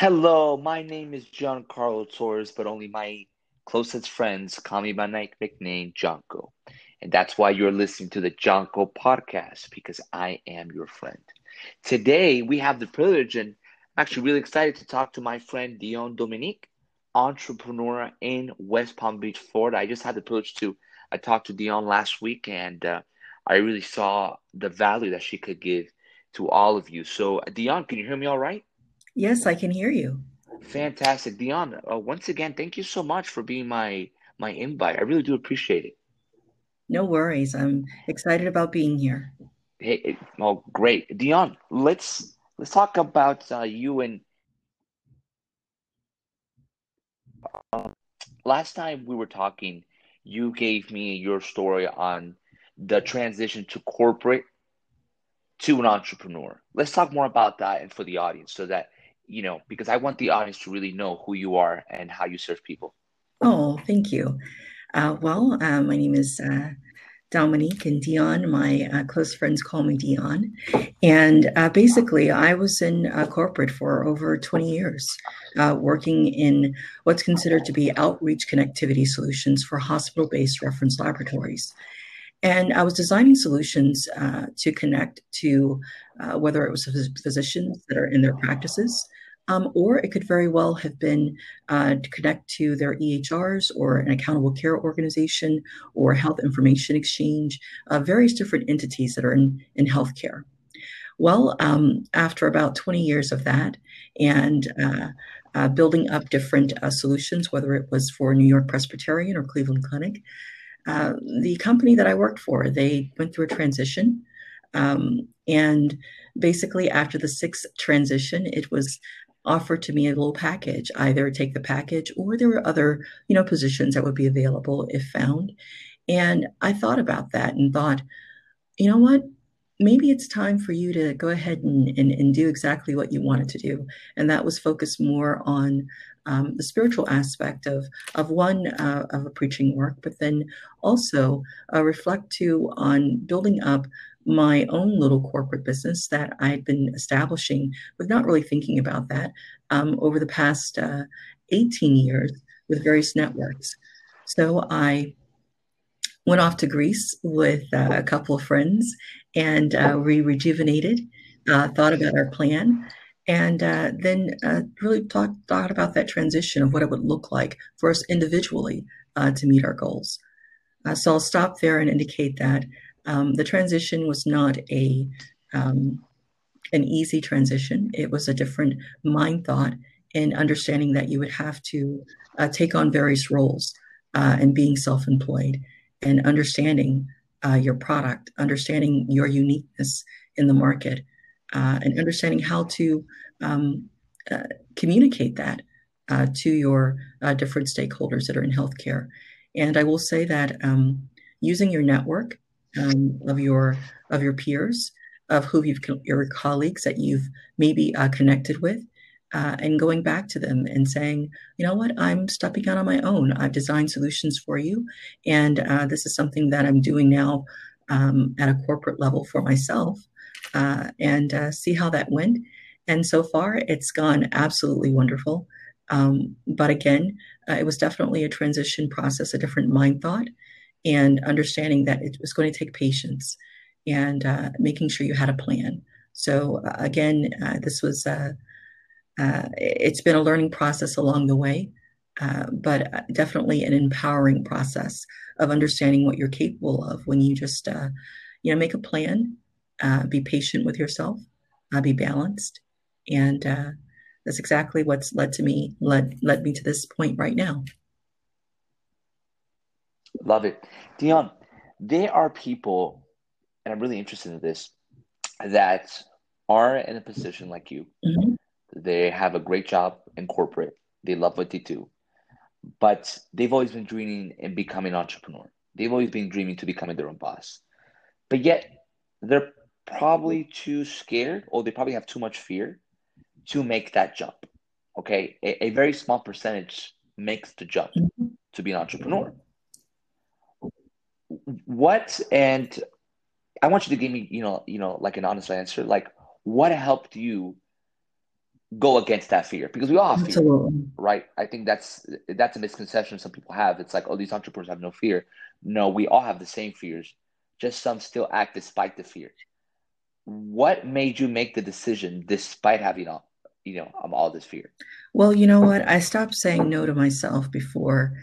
Hello, my name is Giancarlo Torres, but only my closest friends call me by my nickname, Jonko. And that's why you're listening to the Jonko podcast, because I am your friend. Today, we have the privilege, and I'm actually really excited to talk to my friend Dion Dominique, entrepreneur in West Palm Beach, Florida. I just had the privilege to I talked to Dion last week, and uh, I really saw the value that she could give to all of you. So, Dion, can you hear me all right? Yes, I can hear you. Fantastic, Dion. Uh, once again, thank you so much for being my my invite. I really do appreciate it. No worries. I'm excited about being here. Hey, well, great, Dion. Let's let's talk about uh, you and. Uh, last time we were talking, you gave me your story on the transition to corporate to an entrepreneur. Let's talk more about that and for the audience so that you know, because I want the audience to really know who you are and how you serve people. Oh, thank you. Uh, well, uh, my name is uh, Dominique and Dion. My uh, close friends call me Dion. And uh, basically, I was in uh, corporate for over 20 years, working in what's considered to be outreach connectivity solutions for hospital based reference laboratories. And I was designing solutions to connect to whether it was physicians that are in their practices um, or it could very well have been uh, to connect to their EHRs or an accountable care organization or health information exchange, uh, various different entities that are in, in healthcare. Well, um, after about 20 years of that and uh, uh building up different uh, solutions, whether it was for New York Presbyterian or Cleveland Clinic, uh, the company that I worked for, they went through a transition. Um, and basically, after the sixth transition, it was offered to me a little package, either take the package or there were other, you know, positions that would be available if found. And I thought about that and thought, you know what? Maybe it's time for you to go ahead and, and, and do exactly what you wanted to do. And that was focused more on um, the spiritual aspect of, of one, uh, of a preaching work, but then also uh, reflect too on building up my own little corporate business that I had been establishing, but not really thinking about that um, over the past uh, 18 years with various networks. So I went off to Greece with uh, a couple of friends and uh, we rejuvenated, uh, thought about our plan, and uh, then uh, really talked thought about that transition of what it would look like for us individually to meet our goals. so I'll stop there and indicate that um, the transition was not a um, an easy transition. It was a different mind thought and understanding that you would have to uh, take on various roles uh, and being self-employed and understanding uh, your product, understanding your uniqueness in the market, uh, and understanding how to um, uh, communicate that uh, to your different stakeholders that are in healthcare. And I will say that um, using your network um, of your of your peers, of who you've your colleagues that you've maybe uh, connected with, uh, and going back to them and saying, you know what, I'm stepping out on my own. I've designed solutions for you, and uh, this is something that I'm doing now um, at a corporate level for myself, uh, and uh, see how that went. And so far, it's gone absolutely wonderful. Um, but again, uh, it was definitely a transition process, a different mind thought and understanding that it was going to take patience and uh, making sure you had a plan. So uh, again, uh, this was uh, uh, it's been a learning process along the way, uh, but definitely an empowering process of understanding what you're capable of when you just you know make a plan, be patient with yourself, be balanced, and that's exactly what's led to me led led me to this point right now. Love it. Dion, there are people, and I'm really interested in this, that are in a position like you. Mm-hmm. They have a great job in corporate. They love what they do. But they've always been dreaming and becoming an entrepreneur. They've always been dreaming to becoming their own boss. But yet they're probably too scared or they probably have too much fear to make that jump. Okay. A, a very small percentage makes the jump mm-hmm. to be an entrepreneur what and I want you to give me, you know, you know, like an honest answer. Like, what helped you go against that fear because we all have Absolutely. fear, right? I think that's that's a misconception some people have. It's like, oh, these entrepreneurs have no fear. No, we all have the same fears. Just some still act despite the fear. What made you make the decision despite having all, you know, um, all this fear? Well, you know what? I stopped saying no to myself before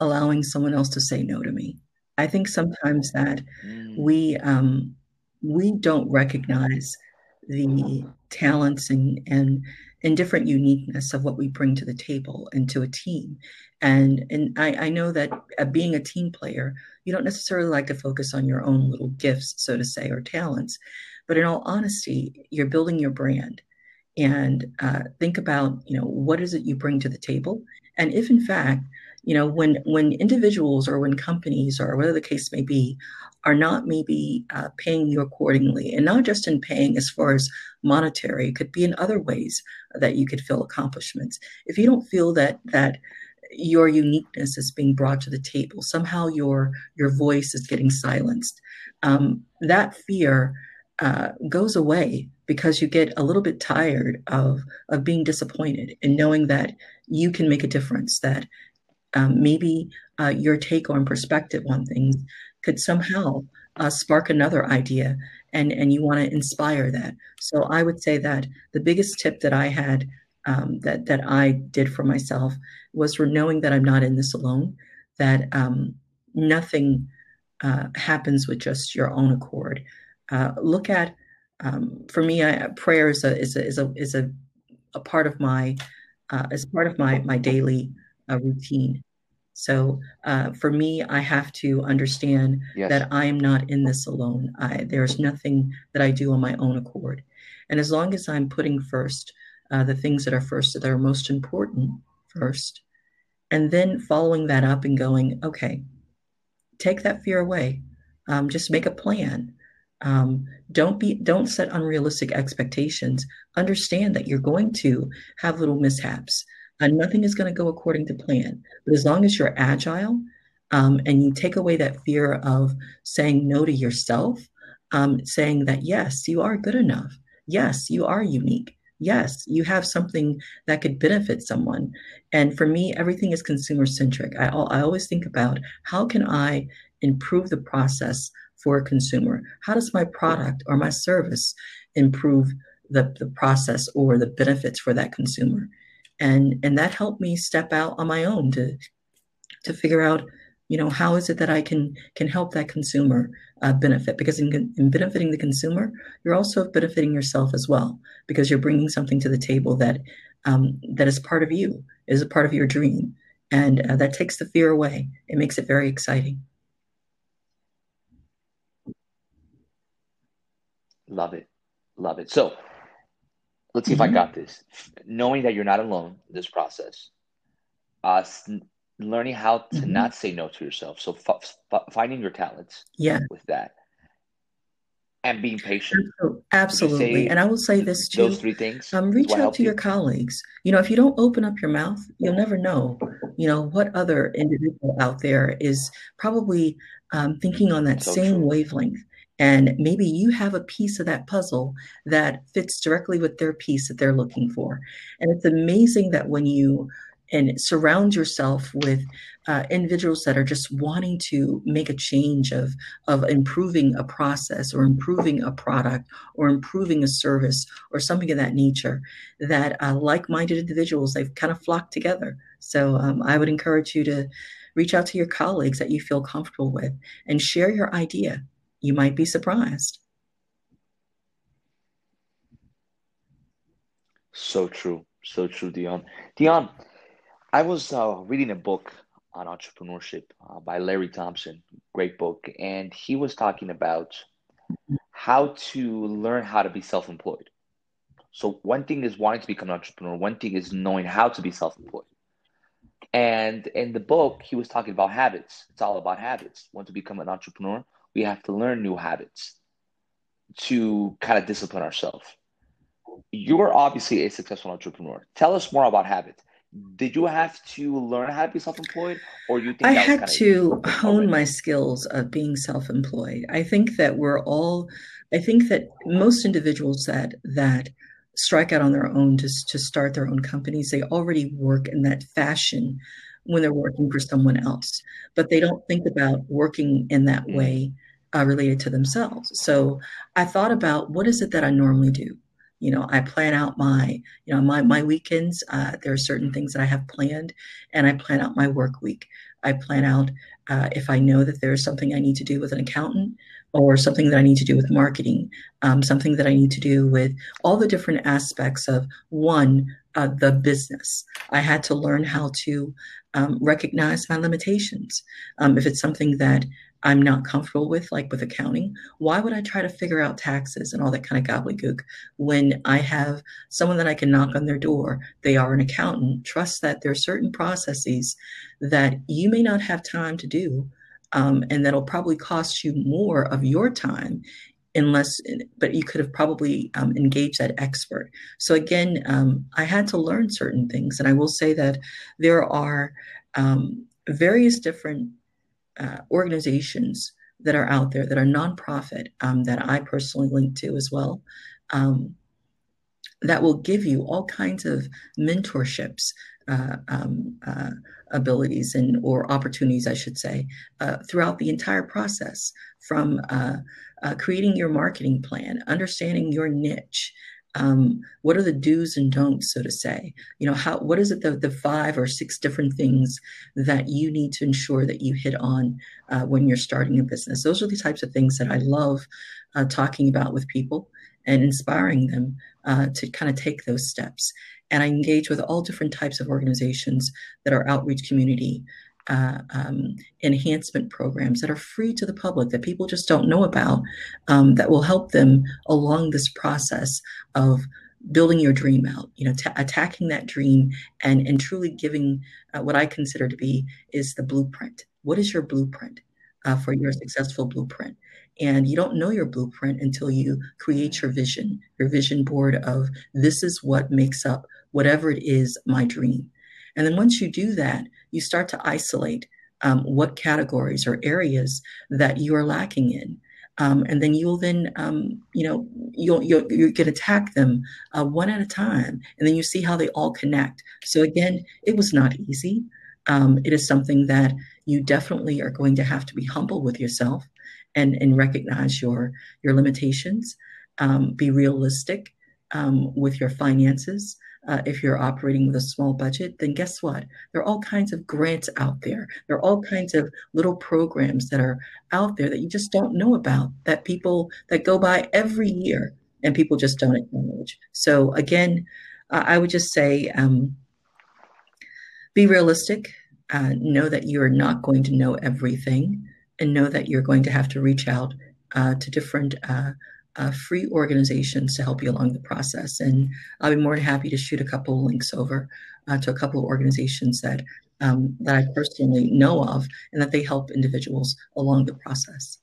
allowing someone else to say no to me. I think sometimes that mm. we um, we don't recognize the talents and and and different uniqueness of what we bring to the table and to a team. And and I, I know that uh, being a team player, you don't necessarily like to focus on your own little gifts, so to say, or talents. But in all honesty, you're building your brand. And uh, think about, you know, what is it you bring to the table? And if in fact you know when when individuals or when companies or whatever the case may be are not maybe uh, paying you accordingly and not just in paying as far as monetary it could be in other ways that you could feel accomplishments. If you don't feel that that your uniqueness is being brought to the table somehow your your voice is getting silenced um, that fear uh, goes away because you get a little bit tired of of being disappointed and knowing that you can make a difference that um, maybe uh, your take on perspective on things could somehow uh, spark another idea and, and you want to inspire that. So I would say that the biggest tip that I had um, that, that I did for myself was for knowing that I'm not in this alone, that um, nothing uh, happens with just your own accord. Uh, look at, um, for me, I, prayer is a, is a, is a, is a, a part of my, uh, as part of my, my daily a routine. So uh, for me, I have to understand yes. that I am not in this alone. I, there's nothing that I do on my own accord. And as long as I'm putting first uh, the things that are first, that are most important first, and then following that up and going, okay, take that fear away. Um, just make a plan. Um, don't be don't set unrealistic expectations. Understand that you're going to have little mishaps and nothing is going to go according to plan. But as long as you're agile um, and you take away that fear of saying no to yourself, um, saying that, yes, you are good enough. Yes, you are unique. Yes, you have something that could benefit someone. And for me, everything is consumer centric. I, I always think about how can I improve the process for a consumer? How does my product or my service improve the, the process or the benefits for that consumer? And and that helped me step out on my own to to figure out you know how is it that i can can help that consumer uh, benefit? Because in, in benefiting the consumer you're also benefiting yourself as well because you're bringing something to the table that um, that is part of you is a part of your dream. And uh, that takes the fear away. It makes it very exciting. Love it. Love it. So let's see mm-hmm. if I mm-hmm. got this. Knowing that you're not alone in this process, uh, learning how to mm-hmm. not say no to yourself. So f- f- finding your talents. Yeah. With that. And being patient. Absolutely. And I will say this too. Those three things. Um, reach out to you? your colleagues. You know, if you don't open up your mouth, you'll never know, you know, what other individual out there is probably um, thinking on that so same true. wavelength. And maybe you have a piece of that puzzle that fits directly with their piece that they're looking for. And it's amazing that when you and surround yourself with uh, individuals that are just wanting to make a change of of improving a process or improving a product or improving a service or something of that nature that uh, like-minded individuals they've kind of flocked together so um, i would encourage you to reach out to your colleagues that you feel comfortable with and share your idea you might be surprised. So true. So true, Dion. Dion, I was uh, reading a book on entrepreneurship uh, by Larry Thompson, great book, and he was talking about how to learn how to be self employed. So, one thing is wanting to become an entrepreneur, one thing is knowing how to be self employed. And in the book, he was talking about habits. It's all about habits. Want to become an entrepreneur? We have to learn new habits to kind of discipline ourselves. You're obviously a successful entrepreneur. Tell us more about habits. Did you have to learn how to be self-employed, or you think I had to hone my skills of being self-employed? I think that we're all. I think that most individuals that that strike out on their own to, to start their own companies. They already work in that fashion when they're working for someone else, but they don't think about working in that mm. way uh, related to themselves. So I thought about what is it that I normally do? You know, I plan out my, you know, my, my weekends. Uh, there are certain things that I have planned and I plan out my work week. I plan out uh, if I know that there's something I need to do with an accountant or something that I need to do with marketing, um, something that I need to do with all the different aspects of one, uh, the business. I had to learn how to um, recognize my limitations. Um, if it's something that I'm not comfortable with, like with accounting, why would I try to figure out taxes and all that kind of gobbledygook when I have someone that I can knock on their door? They are an accountant. Trust that there are certain processes that you may not have time to do, um, and that'll probably cost you more of your time unless but you could have probably um, engaged that expert so again um, i had to learn certain things and i will say that there are um, various different uh, organizations that are out there that are nonprofit um, that I personally link to as well. Um, that will give you all kinds of mentorships, uh, um, uh, abilities, and or opportunities, I should say, uh, throughout the entire process, from uh, uh, creating your marketing plan, understanding your niche, um, what are the do's and don'ts so to say? You know how what is it the, the five or six different things that you need to ensure that you hit on uh, when you're starting a business? Those are the types of things that i love uh, talking about with people and inspiring them uh, to kind of take those steps. And i engage with all different types of organizations that are outreach community uh, um, enhancement programs that are free to the public that people just don't know about um, that will help them along this process of building your dream out you know t- attacking that dream and and truly giving uh, what i consider to be is the blueprint. What is your blueprint uh, for your successful blueprint and you don't know your blueprint until you create your vision your vision board of this is what makes up whatever it is my dream and then once you do that, you start to isolate um, what categories or areas that you are lacking in. Um, and then you'll then, um, you know, you'll, you'll, you can attack them uh, one at a time. And then you see how they all connect. So again, it was not easy. Um, it is something that you definitely are going to have to be humble with yourself and, and recognize your, your limitations, um, be realistic um, with your finances, uh, if you're operating with a small budget, then guess what? There are all kinds of grants out there. There are all kinds of little programs that are out there that you just don't know about that people that go by every year and people just don't acknowledge. So again, I would just say um, be realistic. Uh, know that you're not going to know everything, and know that you're going to have to reach out uh, to different uh, uh, free organizations to help you along the process. And I'll be more than happy to shoot a couple links over uh, to a couple of organizations that um, that I personally know of and that they help individuals along the process.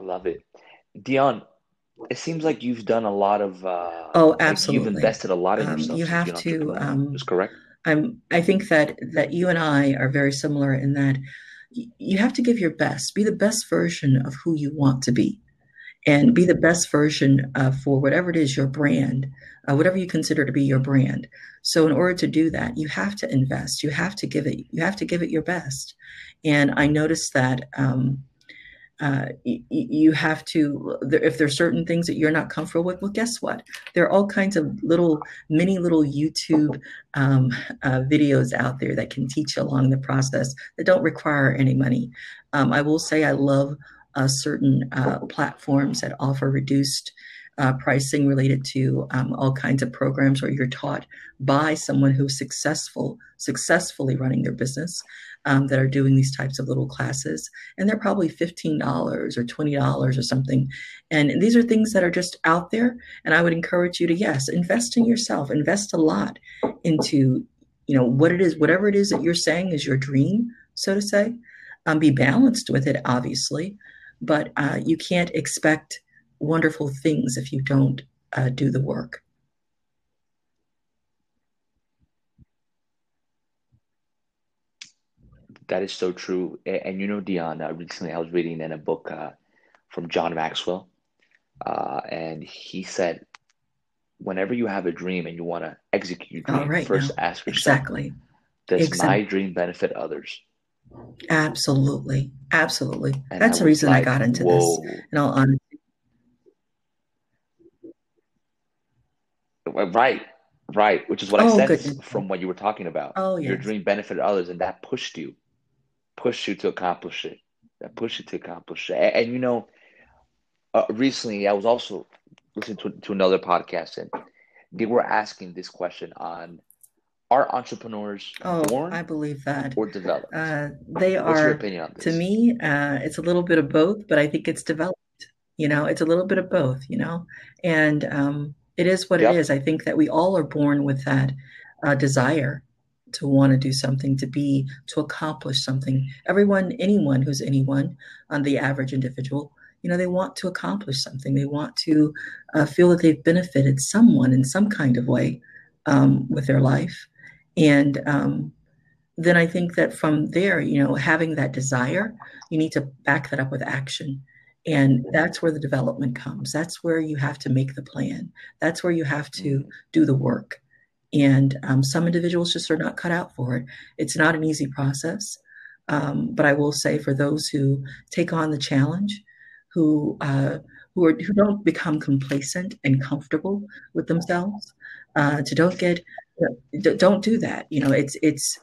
Love it. Dion, it seems like you've done a lot of. Uh, oh, absolutely. Like you've invested a lot in um, yourself. You have to. Um, is correct. I'm. I think that that you and I are very similar in that you have to give your best. Be the best version of who you want to be, and be the best version uh, for whatever it is your brand, uh, whatever you consider to be your brand. So, in order to do that, you have to invest. You have to give it. You have to give it your best. And I noticed that. Um, uh, you have to if there's certain things that you're not comfortable with well guess what? There are all kinds of little mini little youtube um, uh, videos out there that can teach along the process that don't require any money. Um, i will say i love uh, certain uh, platforms that offer reduced uh, pricing related to um, all kinds of programs where you're taught by someone who's successful successfully running their business um, that are doing these types of little classes. And they're probably $15 or $20 or something. And these are things that are just out there. And I would encourage you to, yes, invest in yourself, invest a lot into, you know, what it is, whatever it is that you're saying is your dream, so to say. Um, be balanced with it, obviously, but uh, you can't expect wonderful things if you don't uh, do the work. That is so true. And, and you know, Dion, uh, recently I was reading in a book uh, from John Maxwell, uh, and he said, "Whenever you have a dream and you want to execute your dream, right, first ask yourself, exactly, does exactly. my dream benefit others?" Absolutely, absolutely. And That's the reason like, I got into Whoa. this. All honesty, right, right. Which is what oh, I said from what you were talking about. Oh, yes. Your dream benefited others, and that pushed you, pushed you to accomplish it. That push you to accomplish it. And, and you know, uh, recently I was also listening to, to another podcast, and they were asking this question on are entrepreneurs oh, born? I believe that or developed. Uh, they What's are. Your opinion on this? To me, uh, it's a little bit of both, but I think it's developed. You know, it's a little bit of both. You know, and um, it is what yep. it is. I think that we all are born with that uh, desire to want to do something, to be, to accomplish something. Everyone, anyone who's anyone, on the average individual, you know, they want to accomplish something. They want to uh, feel that they've benefited someone in some kind of way um, with their life. And um, then I think that from there, you know, having that desire, you need to back that up with action. And that's where the development comes. That's where you have to make the plan. That's where you have to mm-hmm. do the work. And um, some individuals just are not cut out for it. It's not an easy process. Um, but I will say for those who take on the challenge, who uh, who are who don't become complacent and comfortable with themselves, uh, to don't get don't do that. You know, it's it's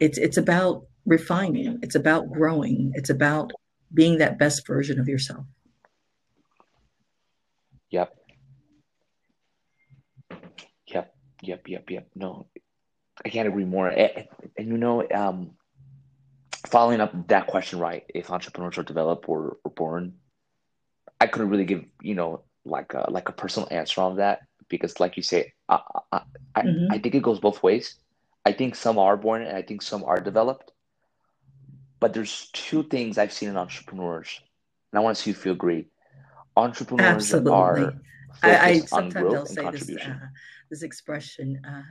it's it's about refining. It's about growing. It's about being that best version of yourself. Yep. Yep. Yep. Yep. No, I can't agree more. And, and you know, um, following up that question, right? If entrepreneurs are developed or, or born, I couldn't really give you know like a, like a personal answer on that because, like you say, I I, mm-hmm. I think it goes both ways. I think some are born and I think some are developed. But there's two things I've seen in entrepreneurs, and I want to see if you agree. Entrepreneurs Absolutely. are I, I sometimes I'll say this, uh, this expression uh,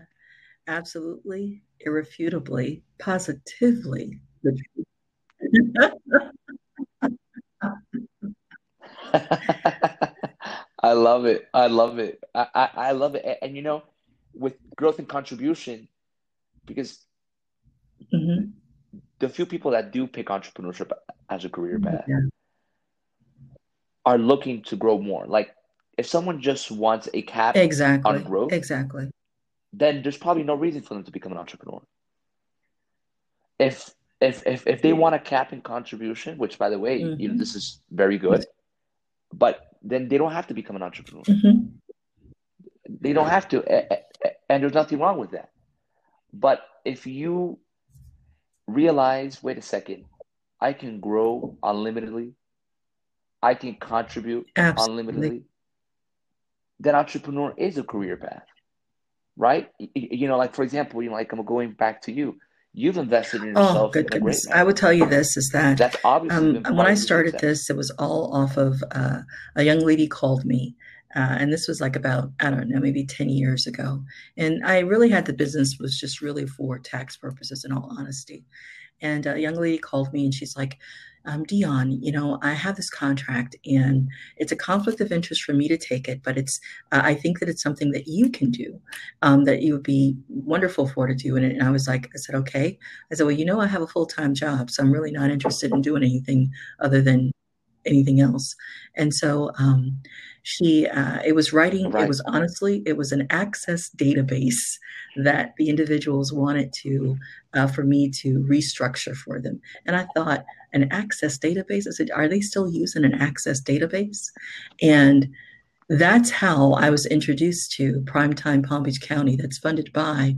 absolutely, irrefutably, positively the truth. I love it. I love it. I, I, I love it. And, and, you know, with growth and contribution, because mm-hmm the few people that do pick entrepreneurship as a career path yeah. are looking to grow more. Like if someone just wants a cap exactly on growth, exactly, then there's probably no reason for them to become an entrepreneur. If if if if they want a cap in contribution, which by the way, mm-hmm. you know this is very good, but then they don't have to become an entrepreneur. Mm-hmm. They don't have to, and there's nothing wrong with that. But if you realize wait a second, I can grow unlimitedly, I can contribute Absolutely. unlimitedly, then entrepreneur is a career path, right? You know, like for example, you know, like I'm going back to you. You've invested in oh, yourself. Oh, good goodness. I would tell you this is that That's obviously um, when I started this, it was all off of uh, a young lady called me uh, and this was like about, I don't know, maybe 10 years ago. And I really had the business was just really for tax purposes, in all honesty. And a young lady called me and she's like, um, Dion, you know, I have this contract and it's a conflict of interest for me to take it, but it's, uh, I think that it's something that you can do, um, that you would be wonderful for to do. And, and I was like, I said, okay. I said, well, you know, I have a full time job, so I'm really not interested in doing anything other than anything else. And so, um, she uh, it was writing right. it was honestly it was an access database that the individuals wanted to uh, for me to restructure for them. And i thought an access database i said are they still using an access database? And that's how i was introduced to primetime palm beach county that's funded by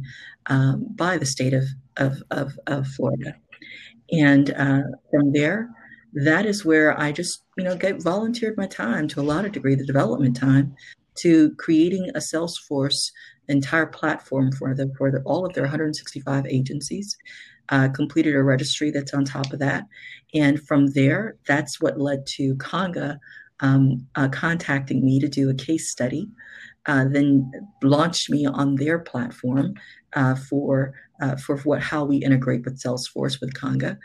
um, by the state of, of, of, of florida. And uh, from there that is where I just, you know, get volunteered my time to a lot of degree, the development time, to creating a Salesforce entire platform for the for the, all of their 165 agencies. Uh, completed a registry that's on top of that, and from there, that's what led to Conga um, uh, contacting me to do a case study, uh, then launched me on their platform uh, for uh, for what how we integrate with Salesforce with Conga.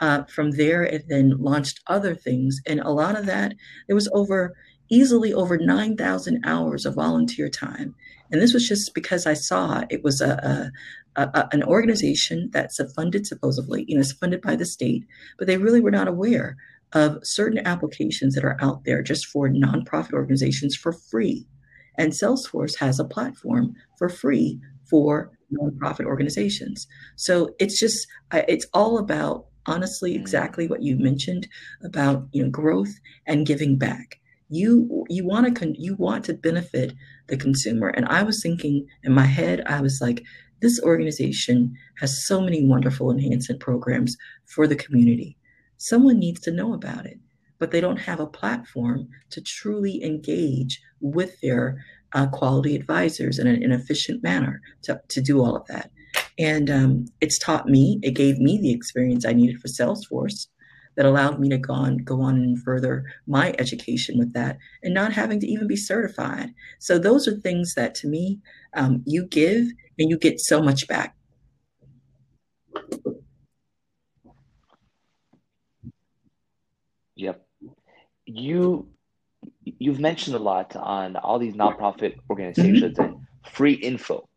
Uh, from there, it then launched other things, and a lot of that there was over easily over nine thousand hours of volunteer time, and this was just because I saw it was a, a, a an organization that's funded supposedly, you know, it's funded by the state, but they really were not aware of certain applications that are out there just for nonprofit organizations for free. And Salesforce has a platform for free for nonprofit organizations. So it's just, it's all about honestly mm. exactly what you mentioned about you know growth and giving back you you want to con- you want to benefit the consumer and i was thinking in my head i was like this organization has so many wonderful enhancement programs for the community someone needs to know about it, but they don't have a platform to truly engage with their uh, quality advisors in an, an, efficient manner to, to do all of that. And um, it's taught me, it gave me the experience I needed for Salesforce that allowed me to go on, go on and further my education with that and not having to even be certified. So those are things that to me, um, you give and you get so much back. Yep. You you've mentioned a lot on all these nonprofit organizations mm-hmm. and free info,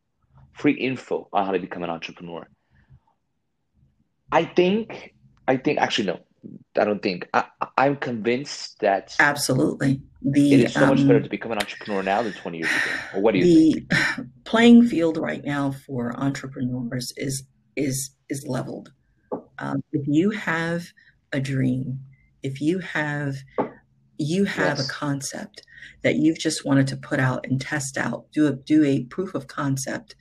free info on how to become an entrepreneur. I think I think actually no, I don't think I, I'm convinced that absolutely the it is so um, much better um, to become an entrepreneur now than 20 years ago. What do you the think? playing field right now for entrepreneurs is is is leveled. Um, if you have a dream if you have you have yes. a concept that you've just wanted to put out and test out, do a do a proof of concept.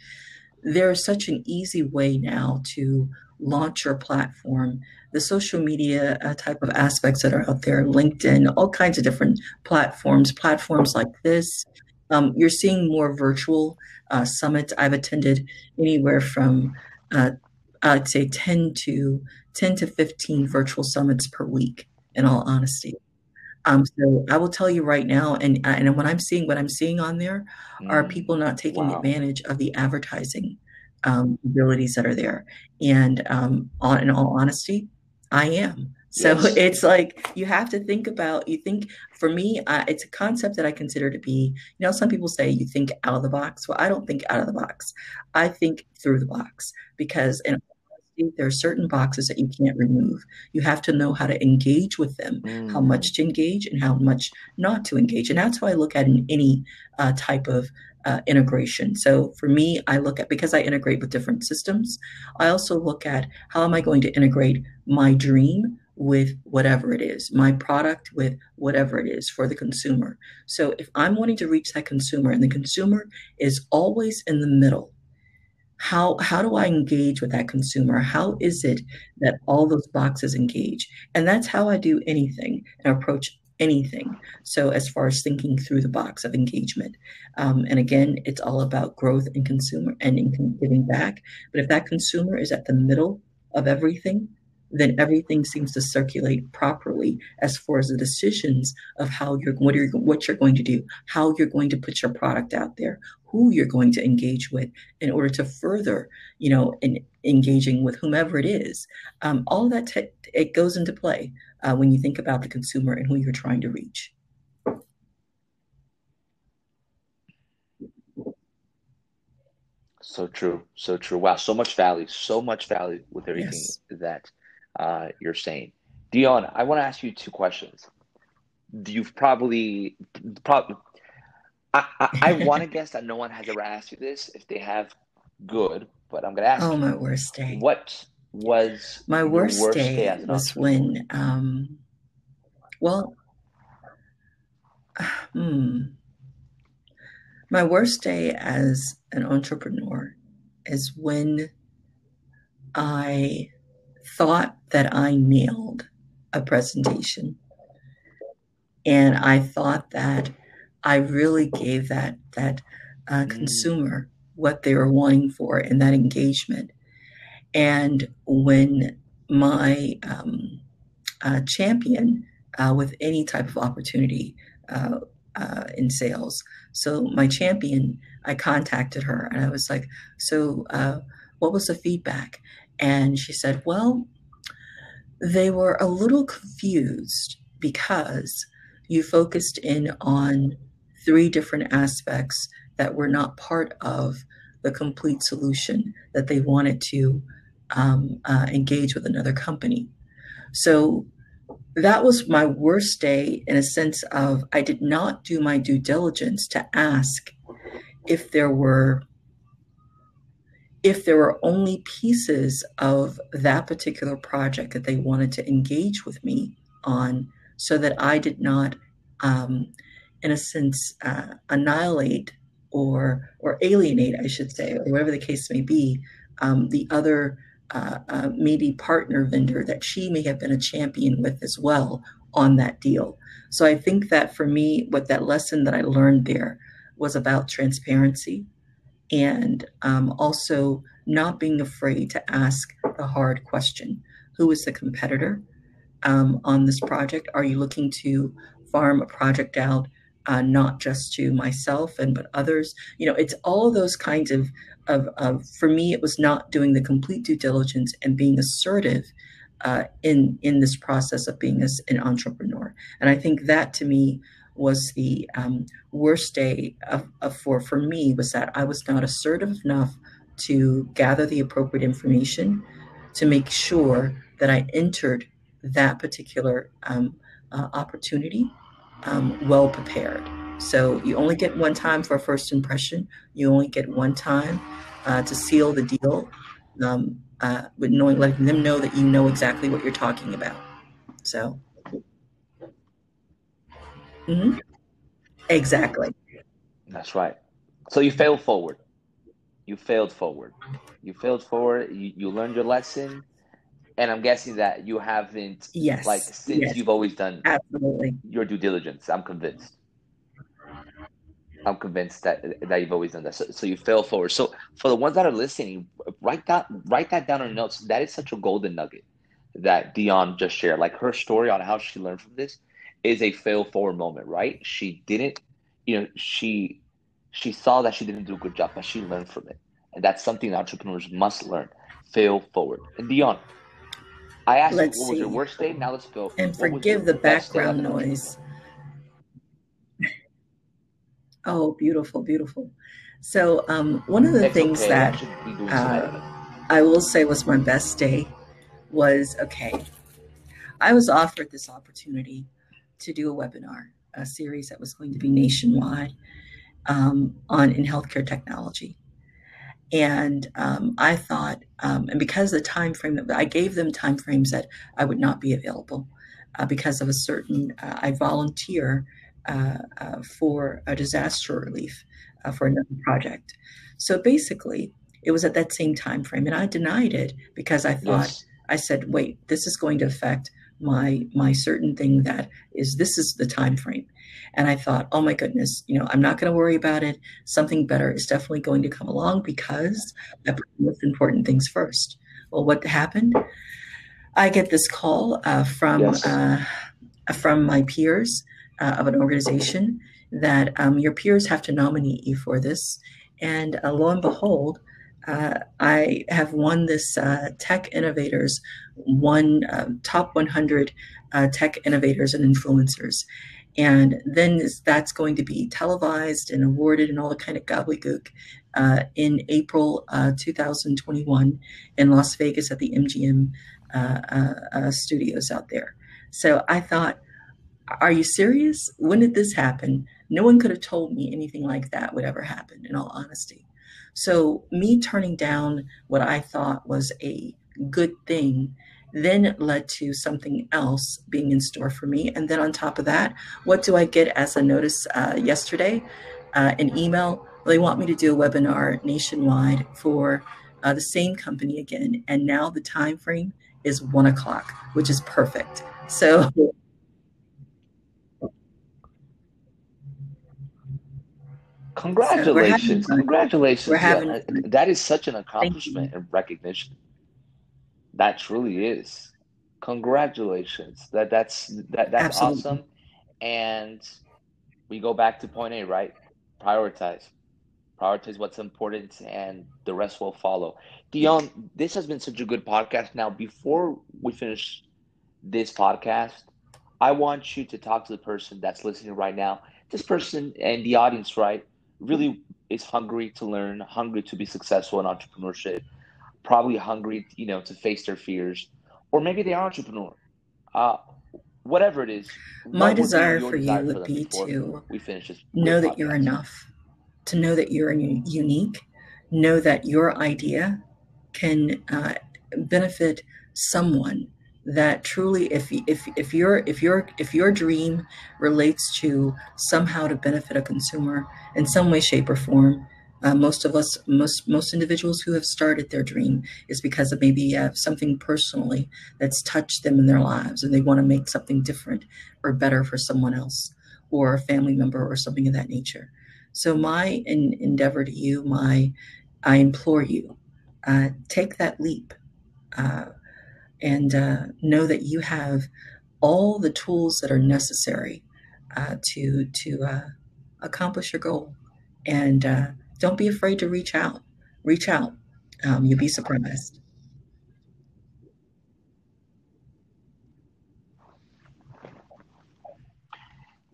There is such an easy way now to launch your platform. The social media uh, type of aspects that are out there, LinkedIn, all kinds of different platforms, platforms like this. Um, you're seeing more virtual uh, summits. I've attended anywhere from uh, I'd say 10 to 10 to 15 virtual summits per week in all honesty. Um, so I will tell you right now, and and what I'm seeing, what I'm seeing on there, mm. are people not taking wow. advantage of the advertising um, abilities that are there. And um, on, in all honesty, I am. So yes. it's like you have to think about. You think for me, uh, it's a concept that I consider to be. You know, some people say you think out of the box. Well, I don't think out of the box. I think through the box because in there are certain boxes that you can't remove. You have to know how to engage with them, mm. how much to engage and how much not to engage. And that's how I look at in any uh, type of uh, integration. So for me, I look at because I integrate with different systems, I also look at how am I going to integrate my dream with whatever it is, my product with whatever it is for the consumer. So if I'm wanting to reach that consumer and the consumer is always in the middle, how how do i engage with that consumer? How is it that all those boxes engage? And that's how i do anything and approach anything. So as far as thinking through the box of engagement um, and again it's all about growth and consumer and in giving back. But if that consumer is at the middle of everything then everything seems to circulate properly as far as the decisions of how you're what you're what you're going to do, how you're going to put your product out there, who you're going to engage with in order to further, you know, in engaging with whomever it is. Um, all of that te- it goes into play uh, when you think about the consumer and who you're trying to reach. So true, so true. Wow, so much value, so much value with everything yes. that uh, you're saying. Dion, I want to ask you two questions. You've probably, probably I, I, want to guess that no one has ever asked you this. If they have, good. But I'm going to ask oh, you. my worst day. What was my worst, worst day, day was when, um, well, hmm, my worst day as an entrepreneur is when I thought that I nailed a presentation. And I thought that I really gave that that uh, mm. consumer what they were wanting for in that engagement. And when my um, uh, champion uh, with any type of opportunity uh, uh, in sales. So my champion, I contacted her and I was like, "So, uh, what was the feedback?" And she said, "Well, they were a little confused because you focused in on three different aspects that were not part of the complete solution that they wanted to um, uh, engage with another company. So that was my worst day in a sense of I did not do my due diligence to ask if there were if there were only pieces of that particular project that they wanted to engage with me on so that I did not um, in a sense uh, annihilate or or alienate I should say or whatever the case may be um, the other uh, uh, maybe partner vendor that she may have been a champion with as well on that deal. So I think that for me, what that lesson that I learned there was about transparency and um, also not being afraid to ask the hard question Who is the competitor um, on this project? Are you looking to farm a project out? Uh, not just to myself and but others you know it's all those kinds of of, of for me, it was not doing the complete due diligence and being assertive uh, in in this process of being as an entrepreneur. And I think that to me was the um, worst day of, of, for for me was that I was not assertive enough to gather the appropriate information to make sure that I entered that particular um, uh, opportunity um, well prepared. So you only get one time for a first impression. You only get one time uh, to seal the deal um, uh, with knowing, letting them know that you know exactly what you're talking about. So, mm-hmm. exactly. That's right. So you failed forward. You failed forward. You failed forward. You, you learned your lesson and I'm guessing that you haven't, yes, like since yes. you've always done absolutely your due diligence. I'm convinced. I'm convinced that that you've always done that. So, so you fail forward. So for the ones that are listening, write that write that down on notes. That is such a golden nugget that Dion just shared. Like her story on how she learned from this is a fail forward moment, right? She didn't, you know, she she saw that she didn't do a good job, but she learned from it, and that's something that entrepreneurs must learn. Fail forward. And Dion, I asked let's you what see. was your worst day. Now let's go. And forgive the background noise. Oh, beautiful, beautiful. So, um, one of the it's things okay. that uh, I will say was my best day was okay, I was offered this opportunity to do a webinar, a series that was going to be nationwide um, on in healthcare technology. And um, I thought, um, and because the time frame that I gave them time frames that I would not be available uh, because of a certain, uh, I volunteer uh, uh, for a disaster relief uh, for another project. So basically, it was at that same time frame, and I denied it because I thought yes. I said, "Wait, this is going to affect my my certain thing that is this is the time frame." And I thought, "Oh my goodness, you know, I'm not going to worry about it. Something better is definitely going to come along because I put the most important things first. Well, what happened? I get this call uh, from yes. uh, from my peers uh, of an organization that um, your peers have to nominate you for this. And uh, lo and behold, uh, I have won this uh, Tech Innovators, one um, top 100 uh, tech innovators and influencers. And then that's going to be televised and awarded and all the kind of gobbledygook uh, in April uh, 2021 in Las Vegas at the MGM uh, uh, studios out there. So I thought, are you serious? When did this happen? No one could have told me anything like that would ever happen, in all honesty. So, me turning down what I thought was a good thing then led to something else being in store for me. And then on top of that, what do I get as a notice uh, yesterday? Uh, an email. They want me to do a webinar nationwide for uh, the same company again. And now the time frame is one o'clock, which is perfect. So Congratulations. So Congratulations. Yeah, that is such an accomplishment and recognition. That truly is. Congratulations. That that's that that's Absolutely. awesome. And we go back to point A, right? Prioritize. Prioritize what's important and the rest will follow. Dion, this has been such a good podcast. Now, before we finish this podcast, I want you to talk to the person that's listening right now. This person and the audience, right, really is hungry to learn, hungry to be successful in entrepreneurship, probably hungry, you know, to face their fears, or maybe they are entrepreneur. Uh, whatever it is. My desire for you would be to we finish this know that you're enough, to know that you're unique, know that your idea can uh, benefit someone that truly if if if your if your if your dream relates to somehow to benefit a consumer in some way shape or form uh, most of us most most individuals who have started their dream is because of maybe uh, something personally that's touched them in their lives and they want to make something different or better for someone else or a family member or something of that nature so my endeavor to you my i implore you uh, take that leap uh, and uh, know that you have all the tools that are necessary uh, to to accomplish your goal. And don't be afraid to reach out. Reach out. Um, you'll be surprised.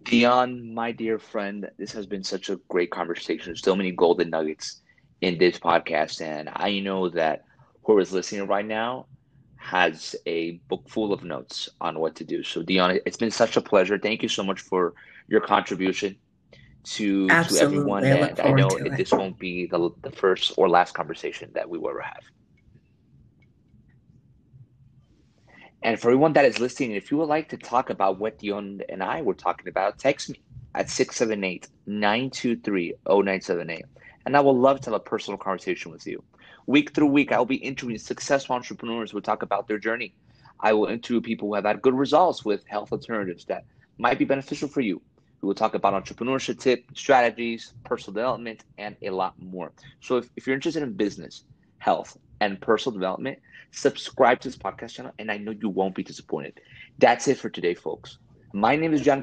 Dion, my dear friend, this has been such a great conversation. So many golden nuggets in this podcast, and I know that who is listening right now has a book full of notes on what to do. So, Dion, it's been such a pleasure. Thank you so much for your contribution to, to everyone. I and I know it. this won't be the, the first or last conversation that we will ever have. And for everyone that is listening, if you would like to talk about what Dion and I were talking about, text me at 678 923 0978. And I would love to have a personal conversation with you. Week through week, I will be interviewing successful entrepreneurs who talk about their journey. I will interview people who have had good results with health alternatives that might be beneficial for you. We will talk about entrepreneurship tip, strategies, personal development, and a lot more. So if, if you're interested in business, health, and personal development, subscribe to this podcast channel, and I know you won't be disappointed. That's it for today, folks. My name is John